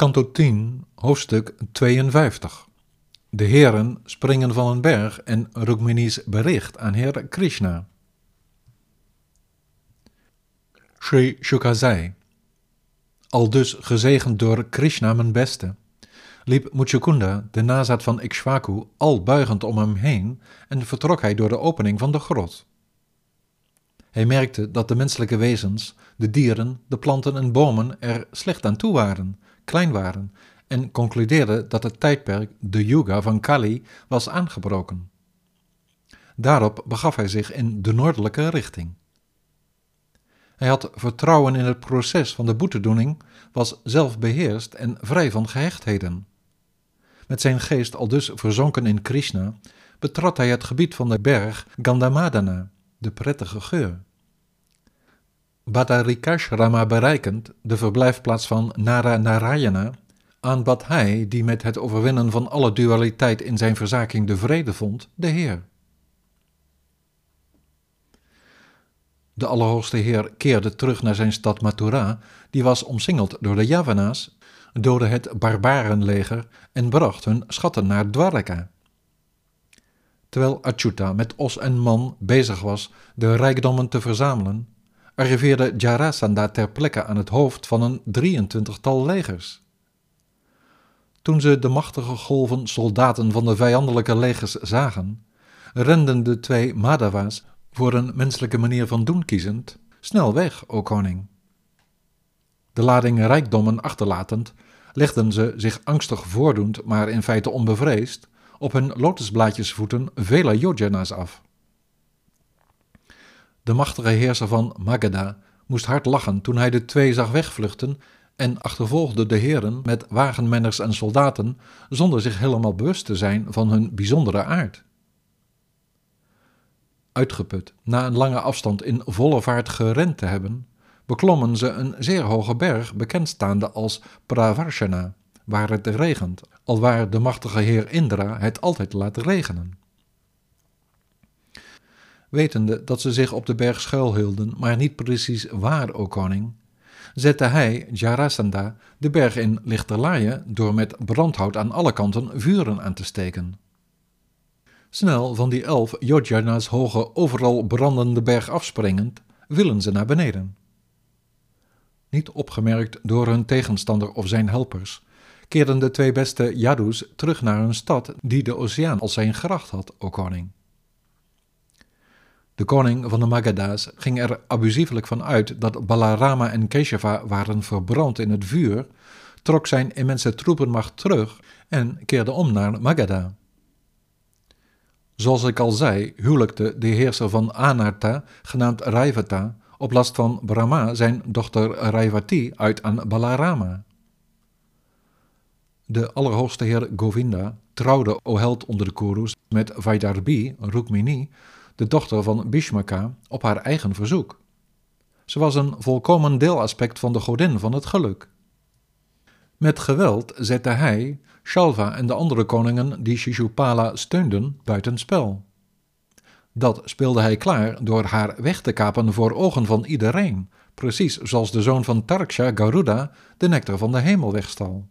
Kanto 10, hoofdstuk 52. De heren springen van een berg en Rukmini's bericht aan Heer Krishna. Sri Shuka zei, al dus gezegend door Krishna mijn beste, liep Muchukunda, de nazaat van Ikshvaku, al buigend om hem heen en vertrok hij door de opening van de grot. Hij merkte dat de menselijke wezens, de dieren, de planten en bomen er slecht aan toe waren, klein waren, en concludeerde dat het tijdperk, de Yuga van Kali, was aangebroken. Daarop begaf hij zich in de noordelijke richting. Hij had vertrouwen in het proces van de boetedoening, was zelfbeheerst en vrij van gehechtheden. Met zijn geest al dus verzonken in Krishna, betrad hij het gebied van de berg Gandhamadana, de prettige geur. Bhadarikashrama bereikend, de verblijfplaats van Nara Narayana, aanbad hij, die met het overwinnen van alle dualiteit in zijn verzaking de vrede vond, de Heer. De Allerhoogste Heer keerde terug naar zijn stad Mathura, die was omsingeld door de Yavana's, doodde het barbarenleger en bracht hun schatten naar Dwaraka. Terwijl Achyuta met os en man bezig was de rijkdommen te verzamelen, arriveerde Jarasandha ter plekke aan het hoofd van een 23-tal legers. Toen ze de machtige golven soldaten van de vijandelijke legers zagen, renden de twee Madava's, voor een menselijke manier van doen kiezend, snel weg, o koning. De lading rijkdommen achterlatend, legden ze zich angstig voordoend, maar in feite onbevreesd, op hun lotusblaadjesvoeten vele yojana's af. De machtige heerser van Magadha moest hard lachen toen hij de twee zag wegvluchten en achtervolgde de heren met wagenmenners en soldaten zonder zich helemaal bewust te zijn van hun bijzondere aard. Uitgeput, na een lange afstand in volle vaart gerend te hebben, beklommen ze een zeer hoge berg bekendstaande als Pravarshana, waar het regent, alwaar de machtige heer Indra het altijd laat regenen. Wetende dat ze zich op de berg schuilhielden, maar niet precies waar, o koning, zette hij, Jarasandha, de berg in lichterlaaien door met brandhout aan alle kanten vuren aan te steken. Snel van die elf Yojana's hoge, overal brandende berg afspringend, willen ze naar beneden. Niet opgemerkt door hun tegenstander of zijn helpers, keerden de twee beste Yadus terug naar hun stad, die de oceaan als zijn gracht had, o koning. De koning van de Magadha's ging er abusievelijk van uit dat Balarama en Keshava waren verbrand in het vuur, trok zijn immense troepenmacht terug en keerde om naar Magadha. Zoals ik al zei, huwelijkte de heerser van Anarta, genaamd Raivata, op last van Brahma zijn dochter Raivati uit aan Balarama. De Allerhoogste Heer Govinda trouwde, o held onder de Kurus, met Vaidarbi, Rukmini, de dochter van Bhishmaka, op haar eigen verzoek. Ze was een volkomen deelaspect van de godin van het geluk. Met geweld zette hij, Shalva en de andere koningen die Shishupala steunden buitenspel. Dat speelde hij klaar door haar weg te kapen voor ogen van iedereen, precies zoals de zoon van Tarksha, Garuda, de nectar van de hemel wegstal.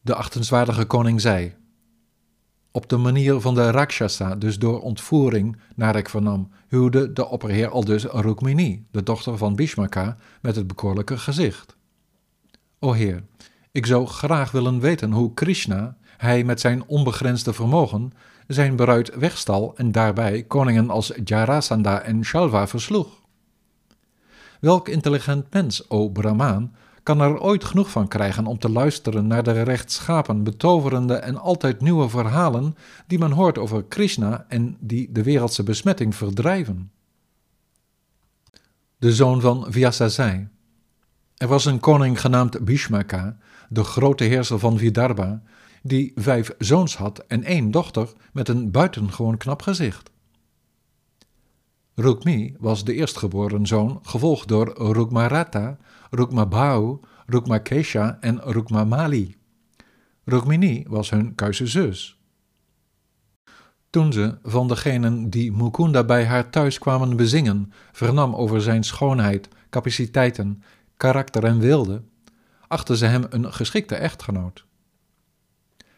De achtenswaardige koning zei: op de manier van de Rakshasa, dus door ontvoering, naar ik vernam, huwde de opperheer al dus Rukmini, de dochter van Bhishmaka, met het bekoorlijke gezicht. O Heer, ik zou graag willen weten hoe Krishna, hij met zijn onbegrensde vermogen, zijn bruid wegstal en daarbij koningen als Jarasandha en Shalva versloeg. Welk intelligent mens, o Brahmaan, kan er ooit genoeg van krijgen om te luisteren naar de rechtschapen, betoverende en altijd nieuwe verhalen die men hoort over Krishna en die de wereldse besmetting verdrijven. De zoon van Vyasa zei: Er was een koning genaamd Bhishmaka, de grote heerser van Vidarbha, die vijf zoons had en één dochter met een buitengewoon knap gezicht. Rukmi was de eerstgeboren zoon, gevolgd door Rukmarata, Rukmabhau, Rukmakesha en Rukmamali. Rukmini was hun zus. Toen ze van degenen die Mukunda bij haar thuis kwamen bezingen, vernam over zijn schoonheid, capaciteiten, karakter en wilde, achtte ze hem een geschikte echtgenoot.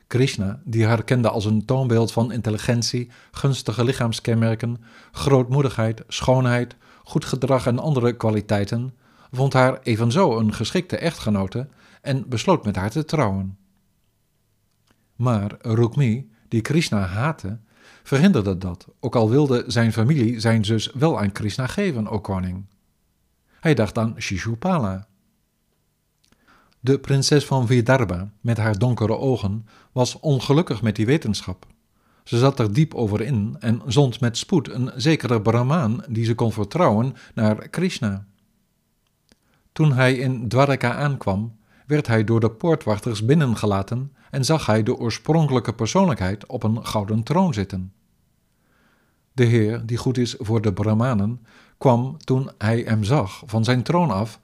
Krishna, die haar kende als een toonbeeld van intelligentie, gunstige lichaamskenmerken, grootmoedigheid, schoonheid, goed gedrag en andere kwaliteiten, vond haar evenzo een geschikte echtgenote en besloot met haar te trouwen. Maar Rukmi, die Krishna haatte, verhinderde dat, ook al wilde zijn familie zijn zus wel aan Krishna geven, o koning. Hij dacht aan Shishupala. De prinses van Vidarbha, met haar donkere ogen, was ongelukkig met die wetenschap. Ze zat er diep over in en zond met spoed een zekere Brahmaan die ze kon vertrouwen naar Krishna. Toen hij in Dwarka aankwam, werd hij door de poortwachters binnengelaten en zag hij de oorspronkelijke persoonlijkheid op een gouden troon zitten. De Heer, die goed is voor de Brahmanen, kwam toen hij hem zag van zijn troon af,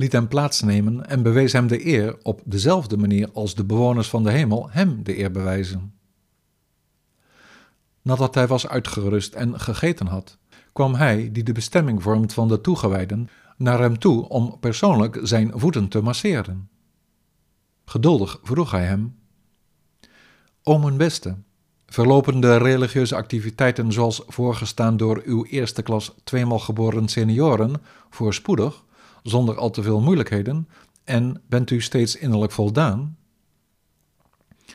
liet hem plaatsnemen en bewees hem de eer op dezelfde manier als de bewoners van de hemel hem de eer bewijzen. Nadat hij was uitgerust en gegeten had, kwam hij, die de bestemming vormt van de toegewijden, naar hem toe om persoonlijk zijn voeten te masseren. Geduldig vroeg hij hem: O mijn beste, verlopen de religieuze activiteiten zoals voorgestaan door uw eerste klas tweemaal geboren senioren voorspoedig, zonder al te veel moeilijkheden, en bent u steeds innerlijk voldaan?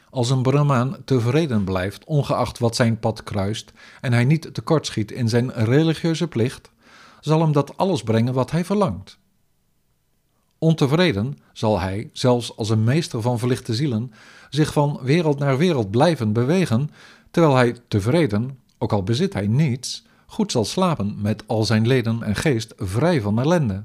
Als een Brahmaan tevreden blijft, ongeacht wat zijn pad kruist, en hij niet tekortschiet in zijn religieuze plicht, zal hem dat alles brengen wat hij verlangt. Ontevreden zal hij, zelfs als een meester van verlichte zielen, zich van wereld naar wereld blijven bewegen, terwijl hij tevreden, ook al bezit hij niets, goed zal slapen met al zijn leden en geest vrij van ellende.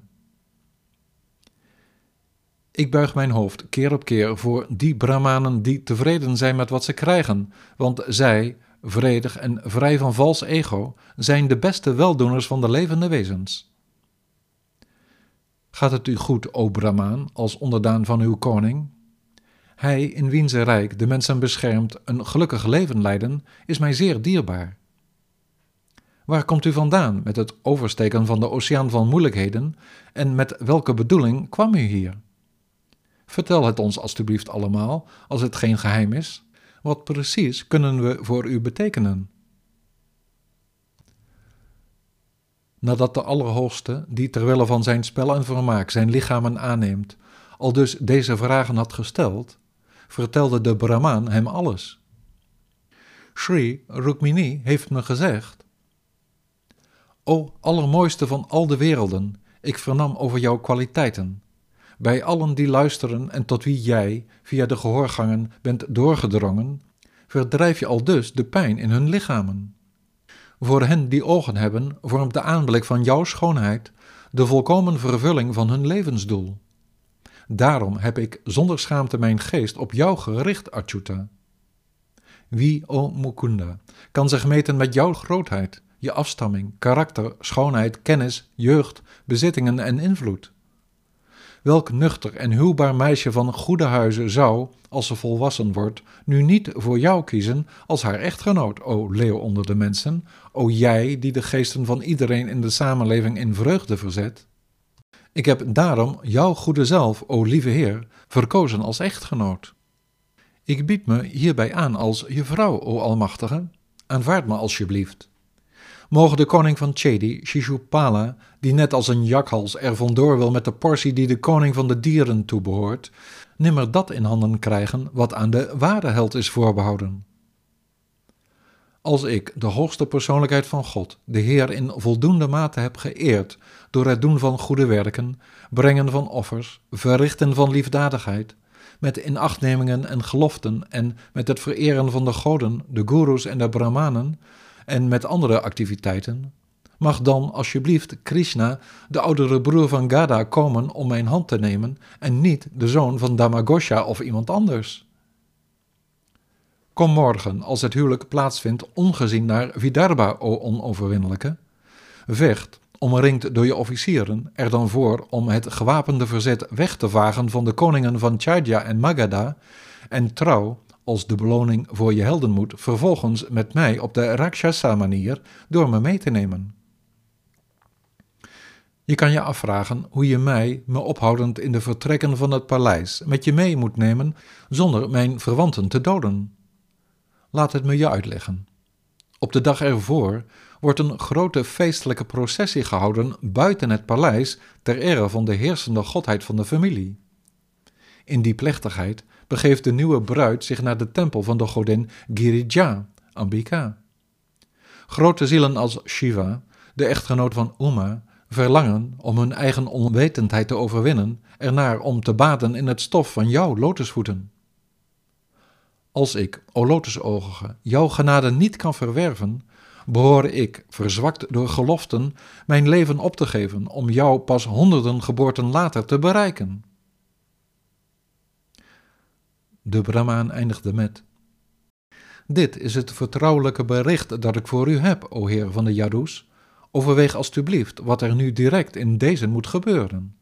Ik buig mijn hoofd keer op keer voor die Brahmanen die tevreden zijn met wat ze krijgen, want zij, vredig en vrij van vals ego, zijn de beste weldoeners van de levende wezens. Gaat het u goed, o Brahmaan, als onderdaan van uw koning? Hij, in wiens rijk de mensen beschermt, een gelukkig leven leiden, is mij zeer dierbaar. Waar komt u vandaan met het oversteken van de oceaan van moeilijkheden en met welke bedoeling kwam u hier? Vertel het ons alstublieft allemaal, als het geen geheim is. Wat precies kunnen we voor u betekenen? Nadat de Allerhoogste, die terwille van zijn spel en vermaak zijn lichamen aanneemt, al dus deze vragen had gesteld, vertelde de Brahmaan hem alles. Sri Rukmini heeft me gezegd: O allermooiste van al de werelden, ik vernam over jouw kwaliteiten bij allen die luisteren en tot wie jij, via de gehoorgangen, bent doorgedrongen, verdrijf je al dus de pijn in hun lichamen. Voor hen die ogen hebben, vormt de aanblik van jouw schoonheid de volkomen vervulling van hun levensdoel. Daarom heb ik zonder schaamte mijn geest op jou gericht, Achyuta. Wie, o Mukunda, kan zich meten met jouw grootheid, je afstamming, karakter, schoonheid, kennis, jeugd, bezittingen en invloed? Welk nuchter en huwbaar meisje van goede huizen zou, als ze volwassen wordt, nu niet voor jou kiezen als haar echtgenoot, o leeuw onder de mensen, o jij die de geesten van iedereen in de samenleving in vreugde verzet? Ik heb daarom jouw goede zelf, o lieve Heer, verkozen als echtgenoot. Ik bied me hierbij aan als je vrouw, o Almachtige. Aanvaard me alsjeblieft. Mogen de koning van Chedi, Shishupala, die net als een jakhals er vandoor wil met de portie die de koning van de dieren toebehoort, nimmer dat in handen krijgen wat aan de ware held is voorbehouden. Als ik de hoogste persoonlijkheid van God, de Heer, in voldoende mate heb geëerd door het doen van goede werken, brengen van offers, verrichten van liefdadigheid, met inachtnemingen en geloften en met het vereren van de goden, de gurus en de brahmanen, en met andere activiteiten, mag dan alsjeblieft Krishna, de oudere broer van Gada, komen om mijn hand te nemen en niet de zoon van Damagosha of iemand anders. Kom morgen, als het huwelijk plaatsvindt, ongezien naar Vidarbha, o onoverwinnelijke. Vecht, omringd door je officieren, er dan voor om het gewapende verzet weg te vagen van de koningen van Chaitya en Magadha, en trouw, als de beloning voor je heldenmoed vervolgens met mij op de Rakshasa-manier door me mee te nemen. Je kan je afvragen hoe je mij, me ophoudend in de vertrekken van het paleis, met je mee moet nemen zonder mijn verwanten te doden. Laat het me je uitleggen. Op de dag ervoor wordt een grote feestelijke processie gehouden buiten het paleis ter ere van de heersende godheid van de familie. In die plechtigheid begeeft de nieuwe bruid zich naar de tempel van de godin Girija, Ambika. Grote zielen als Shiva, de echtgenoot van Uma, verlangen om hun eigen onwetendheid te overwinnen, ernaar om te baden in het stof van jouw lotusvoeten. Als ik, o lotusoogige, jouw genade niet kan verwerven, behoor ik, verzwakt door geloften, mijn leven op te geven om jou pas honderden geboorten later te bereiken. De Brahmaan eindigde met: Dit is het vertrouwelijke bericht dat ik voor u heb, o Heer van de Yadus. Overweeg alstublieft wat er nu direct in deze moet gebeuren.